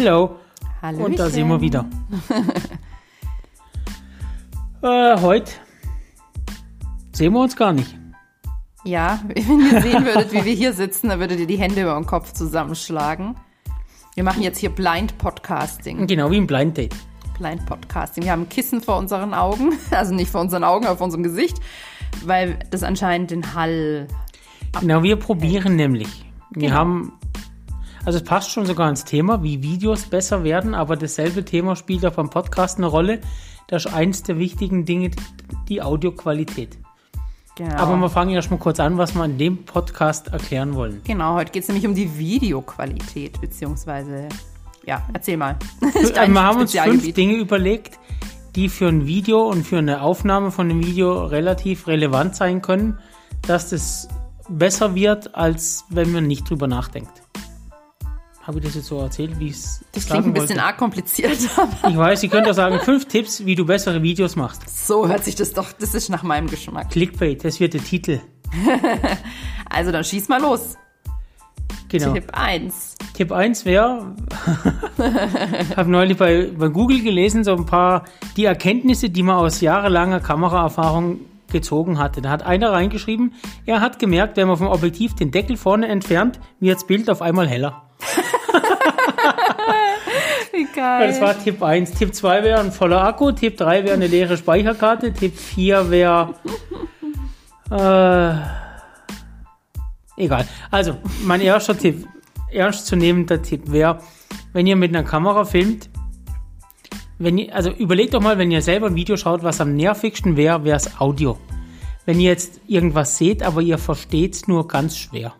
Hello. Hallo. Und da sind wir wieder. äh, heute sehen wir uns gar nicht. Ja, wenn ihr sehen würdet, wie wir hier sitzen, dann würdet ihr die Hände über den Kopf zusammenschlagen. Wir machen jetzt hier Blind Podcasting. Genau wie ein Blind Date. Blind Podcasting. Wir haben ein Kissen vor unseren Augen, also nicht vor unseren Augen, aber vor unserem Gesicht, weil das anscheinend den Hall. Genau, wir probieren nämlich. Wir haben, also es passt schon sogar ins Thema, wie Videos besser werden, aber dasselbe Thema spielt auch beim Podcast eine Rolle. Das ist eins der wichtigen Dinge, die Audioqualität. Genau. Aber wir fangen erst mal kurz an, was wir in dem Podcast erklären wollen. genau, heute geht es nämlich um die Videoqualität, beziehungsweise. Ja, erzähl mal. Äh, wir haben uns fünf Dinge überlegt, die für ein Video und für eine Aufnahme von einem Video relativ relevant sein können, dass das besser wird, als wenn man nicht drüber nachdenkt. Habe ich das jetzt so erzählt, wie ich es Das klingt ein bisschen wollte? arg kompliziert, Ich weiß, ich könnte auch sagen, fünf Tipps, wie du bessere Videos machst. so hört sich das doch, das ist nach meinem Geschmack. Clickbait, das wird der Titel. Also dann schieß mal los. Genau. Tipp 1. Tipp 1 wäre, habe neulich bei, bei Google gelesen, so ein paar die Erkenntnisse, die man aus jahrelanger Kameraerfahrung gezogen hatte. Da hat einer reingeschrieben, er hat gemerkt, wenn man vom Objektiv den Deckel vorne entfernt, wird das Bild auf einmal heller. Ja, Das war Tipp 1. Tipp 2 wäre ein voller Akku, Tipp 3 wäre eine leere Speicherkarte, Tipp 4 wäre äh, egal. Also, mein erster Tipp, ernstzunehmender Tipp wäre, wenn ihr mit einer Kamera filmt, wenn ihr, also überlegt doch mal, wenn ihr selber ein Video schaut, was am nervigsten wäre, wäre es Audio. Wenn ihr jetzt irgendwas seht, aber ihr versteht es nur ganz schwer.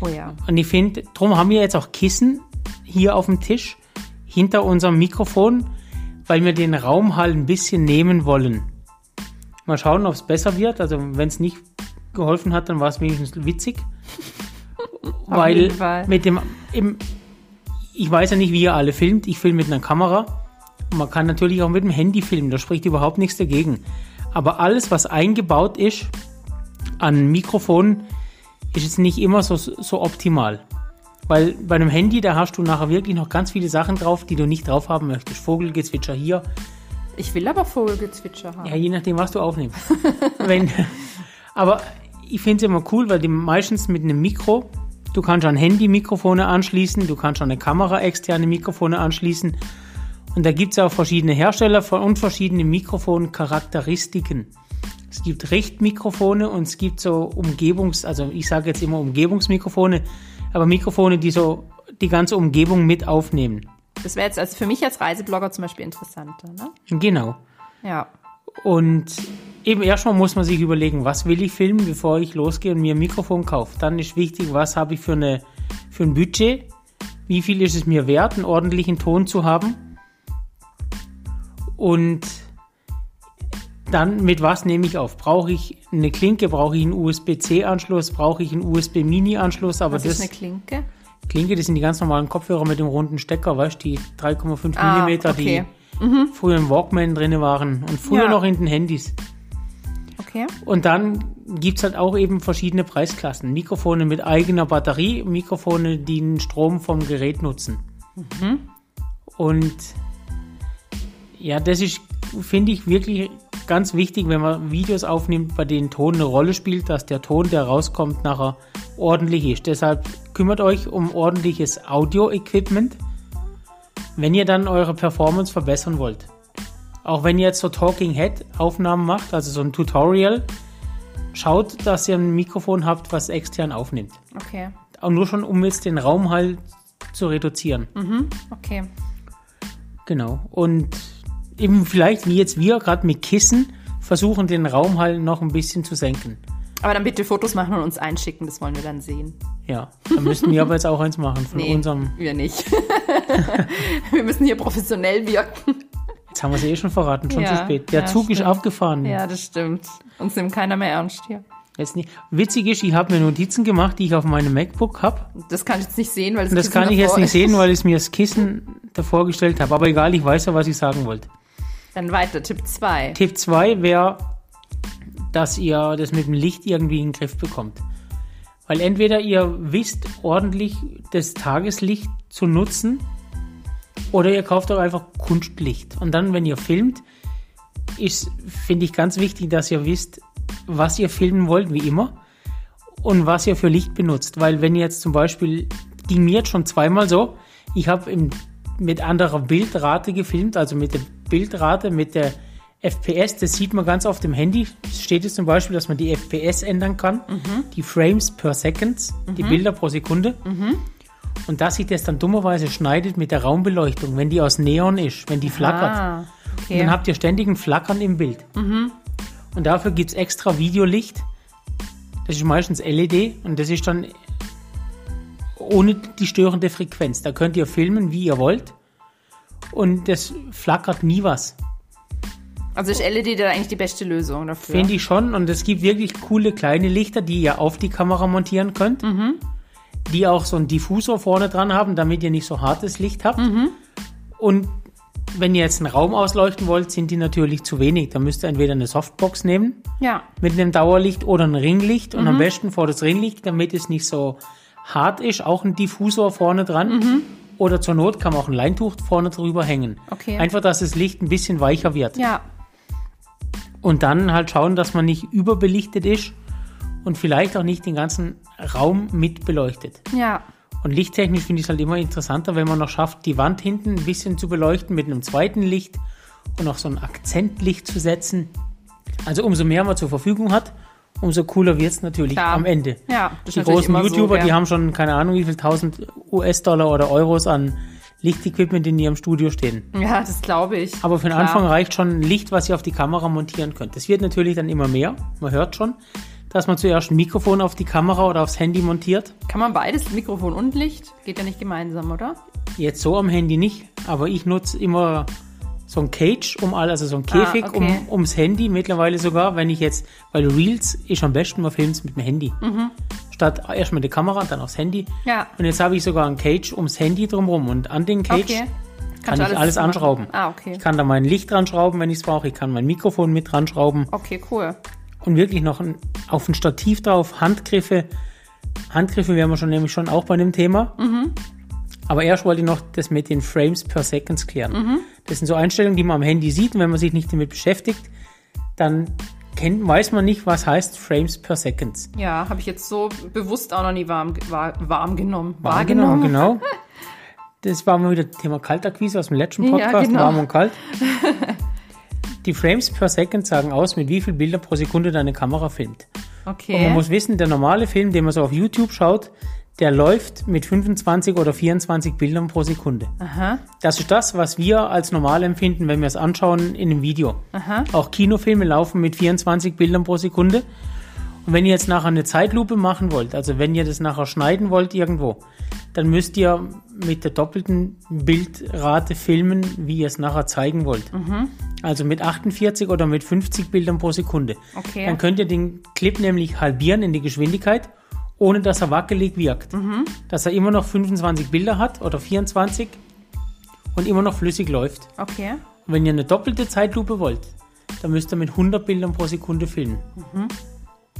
Oh ja. Und ich finde, darum haben wir jetzt auch Kissen hier auf dem Tisch hinter unserem Mikrofon, weil wir den Raumhall ein bisschen nehmen wollen. Mal schauen, ob es besser wird. Also wenn es nicht geholfen hat, dann war es wenigstens witzig. weil jeden Fall. mit dem, im, ich weiß ja nicht, wie ihr alle filmt. Ich filme mit einer Kamera. Man kann natürlich auch mit dem Handy filmen. Da spricht überhaupt nichts dagegen. Aber alles, was eingebaut ist an Mikrofonen, ist jetzt nicht immer so, so optimal. Weil bei einem Handy, da hast du nachher wirklich noch ganz viele Sachen drauf, die du nicht drauf haben möchtest. Vogelgezwitscher hier. Ich will aber Vogelgezwitscher haben. Ja, je nachdem, was du aufnimmst. Wenn, aber ich finde es immer cool, weil die meistens mit einem Mikro, du kannst an Handy-Mikrofone anschließen, du kannst an eine Kamera externe Mikrofone anschließen. Und da gibt es auch verschiedene Hersteller von und verschiedene Mikrofoncharakteristiken. Es gibt Richtmikrofone und es gibt so Umgebungs-, also ich sage jetzt immer Umgebungsmikrofone, aber Mikrofone, die so die ganze Umgebung mit aufnehmen. Das wäre jetzt also für mich als Reiseblogger zum Beispiel interessanter, ne? Genau. Ja. Und eben erstmal muss man sich überlegen, was will ich filmen, bevor ich losgehe und mir ein Mikrofon kaufe. Dann ist wichtig, was habe ich für, eine, für ein Budget, wie viel ist es mir wert, einen ordentlichen Ton zu haben. Und dann mit was nehme ich auf? Brauche ich eine Klinke, brauche ich einen USB-C-Anschluss, brauche ich einen USB-Mini-Anschluss, aber Was das ist eine Klinke? Klinke, das sind die ganz normalen Kopfhörer mit dem runden Stecker, weißt du, die 3,5 Ah, Millimeter, okay. die früher im Walkman drin waren und früher Ja. noch in den Handys. Okay. Und dann gibt's halt auch eben verschiedene Preisklassen. Mikrofone mit eigener Batterie, Mikrofone, die den Strom vom Gerät nutzen. Und ja, das ist, finde ich, wirklich ganz wichtig, wenn man Videos aufnimmt, bei denen Ton eine Rolle spielt, dass der Ton, der rauskommt, nachher ordentlich ist. Deshalb kümmert euch um ordentliches Audio-Equipment, wenn ihr dann eure Performance verbessern wollt. Auch wenn ihr jetzt so Talking Head Aufnahmen macht, also so ein Tutorial, schaut, dass ihr ein Mikrofon habt, was extern aufnimmt. Okay. Auch nur schon, um jetzt den Raum halt zu reduzieren. Okay. Genau. Und eben vielleicht, wie jetzt wir gerade mit Kissen, versuchen den Raum halt noch ein bisschen zu senken. Aber dann bitte Fotos machen und uns einschicken, das wollen wir dann sehen. Ja, da müssten wir aber jetzt auch eins machen von Nee, unserem. wir nicht. wir müssen hier professionell wirken. Jetzt haben wir es eh schon verraten, schon Ja, zu spät. Der ja, Zug ist stimmt. aufgefahren. Ja, das stimmt. Uns nimmt keiner mehr ernst hier. Jetzt nicht. Witzig ist, ich habe mir Notizen gemacht, die ich auf meinem MacBook habe. Das kann ich jetzt nicht sehen, weil das das kann ich jetzt nicht ist. sehen, weil ich mir das Kissen davor gestellt habe. Aber egal, ich weiß ja, was ich sagen wollte. Dann weiter, Tipp 2. Tipp 2 wäre, dass ihr das mit dem Licht irgendwie in den Griff bekommt. Weil entweder ihr wisst ordentlich das Tageslicht zu nutzen Oder ihr kauft auch einfach Kunstlicht. Und dann, wenn ihr filmt, ist, finde ich, ganz wichtig, dass ihr wisst, was ihr filmen wollt, wie immer, und was ihr für Licht benutzt. Weil wenn ihr jetzt zum Beispiel, ging mir jetzt schon zweimal so, ich habe mit anderer Bildrate gefilmt, also mit der Bildrate, mit der FPS, das sieht man ganz auf dem Handy, steht es zum Beispiel, dass man die FPS ändern kann, mhm. die Frames per Second, mhm. die Bilder pro Sekunde. Mhm. Und dass sich das dann dummerweise schneidet mit der Raumbeleuchtung, wenn die aus Neon ist, wenn die flackert. Ah, okay. Und dann habt ihr ständig ein Flackern im Bild. Mhm. Und dafür gibt es extra Videolicht. Das ist meistens LED und das ist dann ohne die störende Frequenz. Da könnt ihr filmen, wie ihr wollt. Und das flackert nie was. Also ist LED da eigentlich die beste Lösung dafür? Finde ich schon. Und es gibt wirklich coole kleine Lichter, die ihr auf die Kamera montieren könnt. Mhm die auch so einen Diffusor vorne dran haben, damit ihr nicht so hartes Licht habt. Mhm. Und wenn ihr jetzt einen Raum ausleuchten wollt, sind die natürlich zu wenig. Da müsst ihr entweder eine Softbox nehmen ja. mit einem Dauerlicht oder ein Ringlicht und am mhm. besten vor das Ringlicht, damit es nicht so hart ist, auch ein Diffusor vorne dran. Mhm. Oder zur Not kann man auch ein Leintuch vorne drüber hängen. Okay. Einfach, dass das Licht ein bisschen weicher wird. Ja. Und dann halt schauen, dass man nicht überbelichtet ist und vielleicht auch nicht den ganzen Raum mit beleuchtet. Ja. Und lichttechnisch finde ich es halt immer interessanter, wenn man noch schafft, die Wand hinten ein bisschen zu beleuchten mit einem zweiten Licht und noch so ein Akzentlicht zu setzen. Also umso mehr man zur Verfügung hat, umso cooler wird es natürlich Klar. am Ende. Ja, die großen YouTuber, so, ja. die haben schon keine Ahnung wie viel tausend US-Dollar oder Euros an Lichtequipment in ihrem Studio stehen. Ja, das glaube ich. Aber für den Klar. Anfang reicht schon Licht, was ihr auf die Kamera montieren könnt. Das wird natürlich dann immer mehr. Man hört schon dass man zuerst ein Mikrofon auf die Kamera oder aufs Handy montiert. Kann man beides, Mikrofon und Licht? Geht ja nicht gemeinsam, oder? Jetzt so am Handy nicht, aber ich nutze immer so ein Cage um all, also so ein Käfig ah, okay. um, ums Handy mittlerweile sogar, wenn ich jetzt, weil Reels ist am besten, man filmt mit dem Handy. Mhm. Statt erst mit der Kamera, dann aufs Handy. Ja. Und jetzt habe ich sogar ein Cage ums Handy drumherum und an den Cage okay. kann ich alles, alles anschrauben. Ah, okay. Ich kann da mein Licht dran schrauben, wenn ich es brauche. Ich kann mein Mikrofon mit dran schrauben. Okay, cool und wirklich noch ein, auf ein Stativ drauf, Handgriffe. Handgriffe wären wir schon nämlich schon auch bei dem Thema. Mhm. Aber erst wollte ich noch das mit den Frames per Seconds klären. Mhm. Das sind so Einstellungen, die man am Handy sieht und wenn man sich nicht damit beschäftigt, dann kennt, weiß man nicht, was heißt Frames per Seconds. Ja, habe ich jetzt so bewusst auch noch nie warm, war, warm genommen. Wahrgenommen, genau. Das war mal wieder Thema Kaltakquise aus dem letzten Podcast, ja, genau. warm und kalt. Die Frames per Second sagen aus, mit wie viel Bilder pro Sekunde deine Kamera filmt. Okay. Und man muss wissen, der normale Film, den man so auf YouTube schaut, der läuft mit 25 oder 24 Bildern pro Sekunde. Aha. Das ist das, was wir als normal empfinden, wenn wir es anschauen in einem Video. Aha. Auch Kinofilme laufen mit 24 Bildern pro Sekunde. Und wenn ihr jetzt nachher eine Zeitlupe machen wollt, also wenn ihr das nachher schneiden wollt irgendwo, dann müsst ihr mit der doppelten Bildrate filmen, wie ihr es nachher zeigen wollt. Mhm. Also mit 48 oder mit 50 Bildern pro Sekunde. Okay. Dann könnt ihr den Clip nämlich halbieren in die Geschwindigkeit, ohne dass er wackelig wirkt. Mhm. Dass er immer noch 25 Bilder hat oder 24 und immer noch flüssig läuft. Okay. Und wenn ihr eine doppelte Zeitlupe wollt, dann müsst ihr mit 100 Bildern pro Sekunde filmen. Mhm.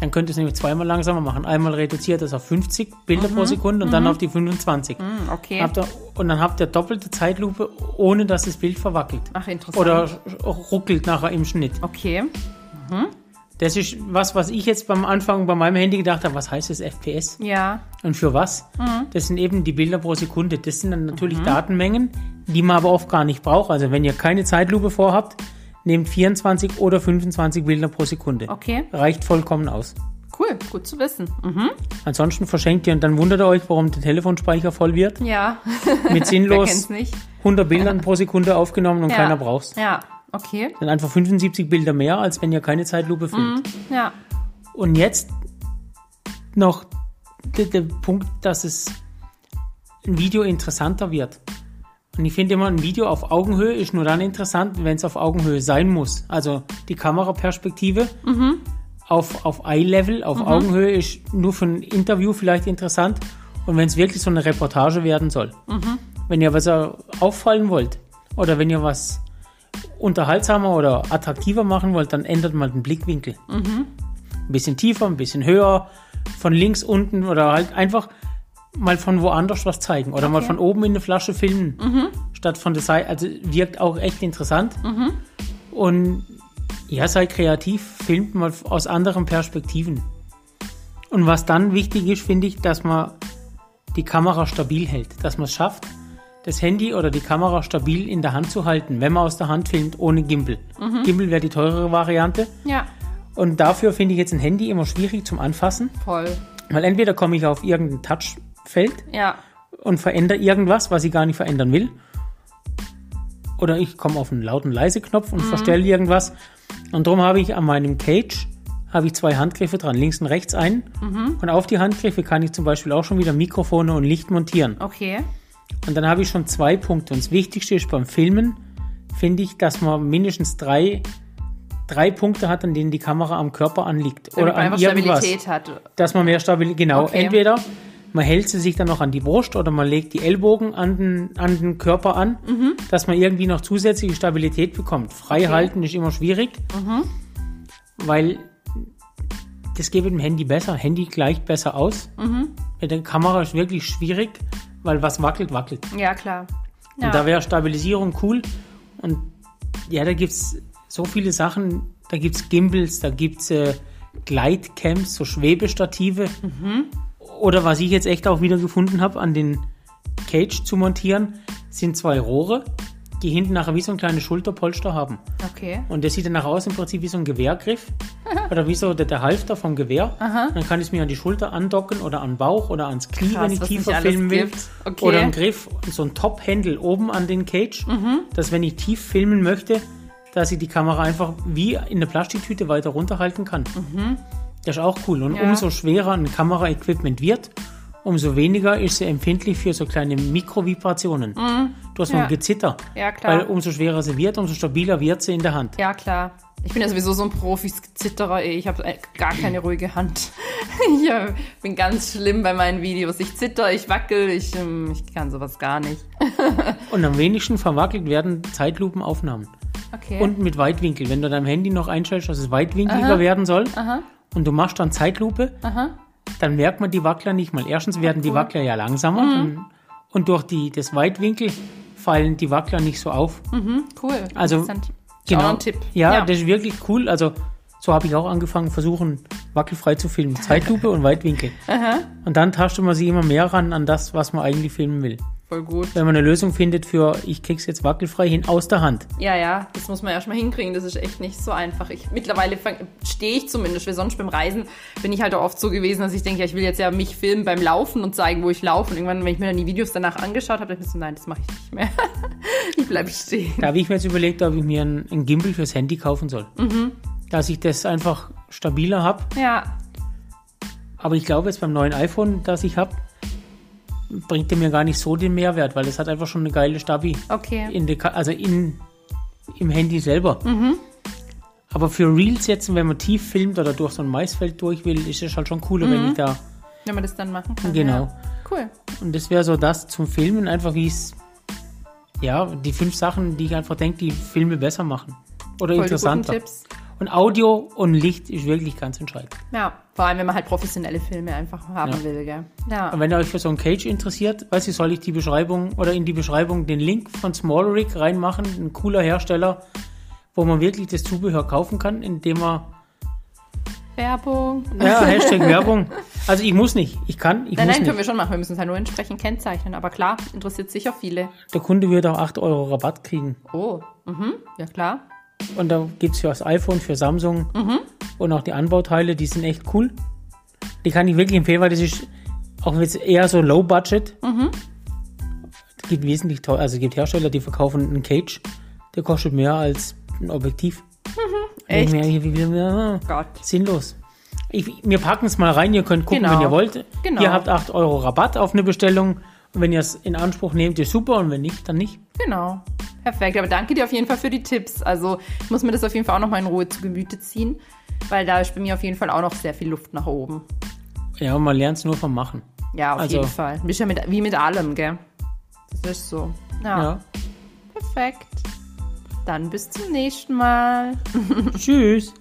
Dann könnt ihr es nämlich zweimal langsamer machen. Einmal reduziert es auf 50 Bilder mhm. pro Sekunde und mhm. dann auf die 25. Mhm, okay. Ihr, und dann habt ihr doppelte Zeitlupe, ohne dass das Bild verwackelt. Ach, interessant. Oder ruckelt nachher im Schnitt. Okay. Mhm. Das ist was, was ich jetzt beim Anfang bei meinem Handy gedacht habe, was heißt das FPS? Ja. Und für was? Mhm. Das sind eben die Bilder pro Sekunde. Das sind dann natürlich mhm. Datenmengen, die man aber oft gar nicht braucht. Also wenn ihr keine Zeitlupe vorhabt, nehmt 24 oder 25 Bilder pro Sekunde. Okay. Reicht vollkommen aus. Cool, gut zu wissen. Mhm. Ansonsten verschenkt ihr und dann wundert ihr euch, warum der Telefonspeicher voll wird. Ja. Mit sinnlos 100 Bildern pro Sekunde aufgenommen und ja. keiner braucht's. Ja, okay. Dann einfach 75 Bilder mehr, als wenn ihr keine Zeitlupe filmt. Mhm. Ja. Und jetzt noch der, der Punkt, dass es ein Video interessanter wird. Und ich finde immer, ein Video auf Augenhöhe ist nur dann interessant, wenn es auf Augenhöhe sein muss. Also die Kameraperspektive mhm. auf, auf Eye-Level, auf mhm. Augenhöhe ist nur für ein Interview vielleicht interessant. Und wenn es wirklich so eine Reportage werden soll. Mhm. Wenn ihr was auffallen wollt oder wenn ihr was unterhaltsamer oder attraktiver machen wollt, dann ändert mal den Blickwinkel. Mhm. Ein bisschen tiefer, ein bisschen höher, von links unten oder halt einfach mal von woanders was zeigen oder mal Okay. von oben in eine Flasche filmen, statt von der Seite. Also wirkt auch echt interessant. Und ja, sei kreativ, filmt mal aus anderen Perspektiven. Und was dann wichtig ist, finde ich, dass man die Kamera stabil hält, dass man es schafft, das Handy oder die Kamera stabil in der Hand zu halten, wenn man aus der Hand filmt, ohne Gimbal. Gimbal wäre die teurere Variante. Ja, Und dafür finde ich jetzt ein Handy immer schwierig zum Anfassen, voll. weil entweder komme ich auf irgendein Touchfeld Ja, und verändere irgendwas, was ich gar nicht verändern will. Oder ich komme auf einen lauten Leise-Knopf und verstelle irgendwas. Und darum habe ich an meinem Cage habe ich zwei Handgriffe dran, links und rechts einen. Und auf die Handgriffe kann ich zum Beispiel auch schon wieder Mikrofone und Licht montieren. okay. Und dann habe ich schon zwei Punkte. Und das Wichtigste ist beim Filmen, finde ich, dass man mindestens drei, drei Punkte hat, an denen die Kamera am Körper anliegt. Damit oder man an einfach irgendwas. Stabilität hat. Dass man mehr Stabilität, genau. Okay. Entweder man hält sie sich dann noch an die Brust oder man legt die Ellbogen an den, an den Körper an, dass man irgendwie noch zusätzliche Stabilität bekommt. Frei Mhm. Okay. Mhm. halten ist immer schwierig, weil das geht mit dem Handy besser. Handy gleicht besser aus. Mhm. Mit der Kamera ist wirklich schwierig, weil was wackelt, wackelt. Ja, klar. Ja. Und da wäre Stabilisierung cool. Und ja, da gibt es so viele Sachen. Da gibt es Gimbals, da gibt es äh, Gleitcams, so Schwebestative. Oder was ich jetzt echt auch wieder gefunden habe, an den Cage zu montieren, sind zwei Rohre, die hinten nachher wie so ein kleines Schulterpolster haben. okay. Und das sieht dann nachher aus im Prinzip wie so ein Gewehrgriff. oder wie so der, der Halfter vom Gewehr. Dann kann ich es mir an die Schulter andocken oder an den Bauch oder ans Knie, Krass, wenn ich tiefer filmen will. Okay. Oder ein Griff, so ein Top-Handle oben an den Cage, Mhm. dass wenn ich tief filmen möchte, dass ich die Kamera einfach wie in der Plastiktüte weiter runterhalten kann. Das ist auch cool. Und Mhm. Ja. umso schwerer ein Kameraequipment wird, umso weniger ist sie empfindlich für so kleine Mikrovibrationen. Du hast Mhm. Ja. ein Gezitter. Ja, klar. Weil umso schwerer sie wird, umso stabiler wird sie in der Hand. Ja, klar. Ich bin ja sowieso so ein Profi-Zitterer, ey. Ich habe gar keine ruhige Hand. Ich äh, bin ganz schlimm bei meinen Videos. Ich zitter, ich wackel, ich, ähm, ich kann sowas gar nicht. Und am wenigsten verwackelt werden Zeitlupenaufnahmen. Okay. Und mit Weitwinkel. Wenn du deinem Handy noch einstellst, dass es weitwinkliger werden soll und du machst dann Zeitlupe, dann merkt man die Wackler nicht mal. Erstens werden die Wackler ja langsamer Mhm. und durch die, das Weitwinkel fallen die Wackler nicht so auf. cool. Also, noch ein Tipp. Ja, das ist wirklich cool. Also so habe ich auch angefangen, versuchen, wackelfrei zu filmen. Zeitlupe und Weitwinkel. Und dann tastet man sich immer mehr ran an das, was man eigentlich filmen will. Voll gut. Wenn man eine Lösung findet für, ich krieg's jetzt wackelfrei hin aus der Hand. Ja, ja, das muss man erstmal hinkriegen. Das ist echt nicht so einfach. Ich, mittlerweile stehe ich zumindest, weil sonst beim Reisen bin ich halt auch oft so gewesen, dass ich denke, ja, ich will jetzt ja mich filmen beim Laufen und zeigen, wo ich laufe. Und irgendwann, wenn ich mir dann die Videos danach angeschaut habe, dachte ich mir so, nein, das mache ich nicht mehr. ich bleibe stehen. Da habe ich mir jetzt überlegt, ob ich mir ein, ein Gimbal fürs Handy kaufen soll. Dass ich das einfach stabiler habe. Ja, Aber ich glaube jetzt beim neuen iPhone, das ich habe, bringt der mir gar nicht so den Mehrwert, weil es hat einfach schon eine geile Stabi. okay. in Ka- also in, im Handy selber. Aber für Reels jetzt, wenn man tief filmt oder durch so ein Maisfeld durch will, ist es halt schon cooler, wenn ich da. Wenn man das dann machen kann. Genau. Ja. Cool. Und das wäre so das zum Filmen, einfach wie es. Ja, die fünf Sachen, die ich einfach denke, die Filme besser machen. Oder Voll die guten interessanter. Tipps. Und Audio und Licht ist wirklich ganz entscheidend. Ja, vor allem, wenn man halt professionelle Filme einfach haben Ja. will, gell? Ja. Und wenn ihr euch für so ein Cage interessiert, weiß ich, soll ich die Beschreibung oder in die Beschreibung den Link von Smallrig reinmachen, ein cooler Hersteller, wo man wirklich das Zubehör kaufen kann, indem man Werbung. Ja, Hashtag Werbung. Also ich muss nicht. Ich kann, ich Nein, nein, können wir schon machen. Wir müssen es halt nur entsprechend kennzeichnen. Aber klar, interessiert sicher viele. Der Kunde wird auch 8 Euro Rabatt kriegen. Oh, mhm. Ja, klar. Und da gibt's für das iPhone, für Samsung und auch die Anbauteile, die sind echt cool. Die kann ich wirklich empfehlen, weil das ist auch jetzt eher so Low Budget. Es gibt wesentlich teuer, also es gibt Hersteller, die verkaufen einen Cage, der kostet mehr als ein Objektiv. Echt? Wie, wie, wie, Gott. sinnlos. Ich, wir packen es mal rein, ihr könnt gucken, Genau. wenn ihr wollt. Genau. Ihr habt 8 Euro Rabatt auf eine Bestellung. Und wenn ihr es in Anspruch nehmt, ist super. Und wenn nicht, dann nicht. Genau. Perfekt. Aber danke dir auf jeden Fall für die Tipps. Also ich muss mir das auf jeden Fall auch noch mal in Ruhe zu Gemüte ziehen. Weil da ist bei mir auf jeden Fall auch noch sehr viel Luft nach oben. Ja, und man lernt es nur vom Machen. Ja, auf Also- jeden Fall. Ist ja mit, wie mit allem, gell? Das ist so. Ja, Ja. perfekt. Dann bis zum nächsten Mal. Tschüss.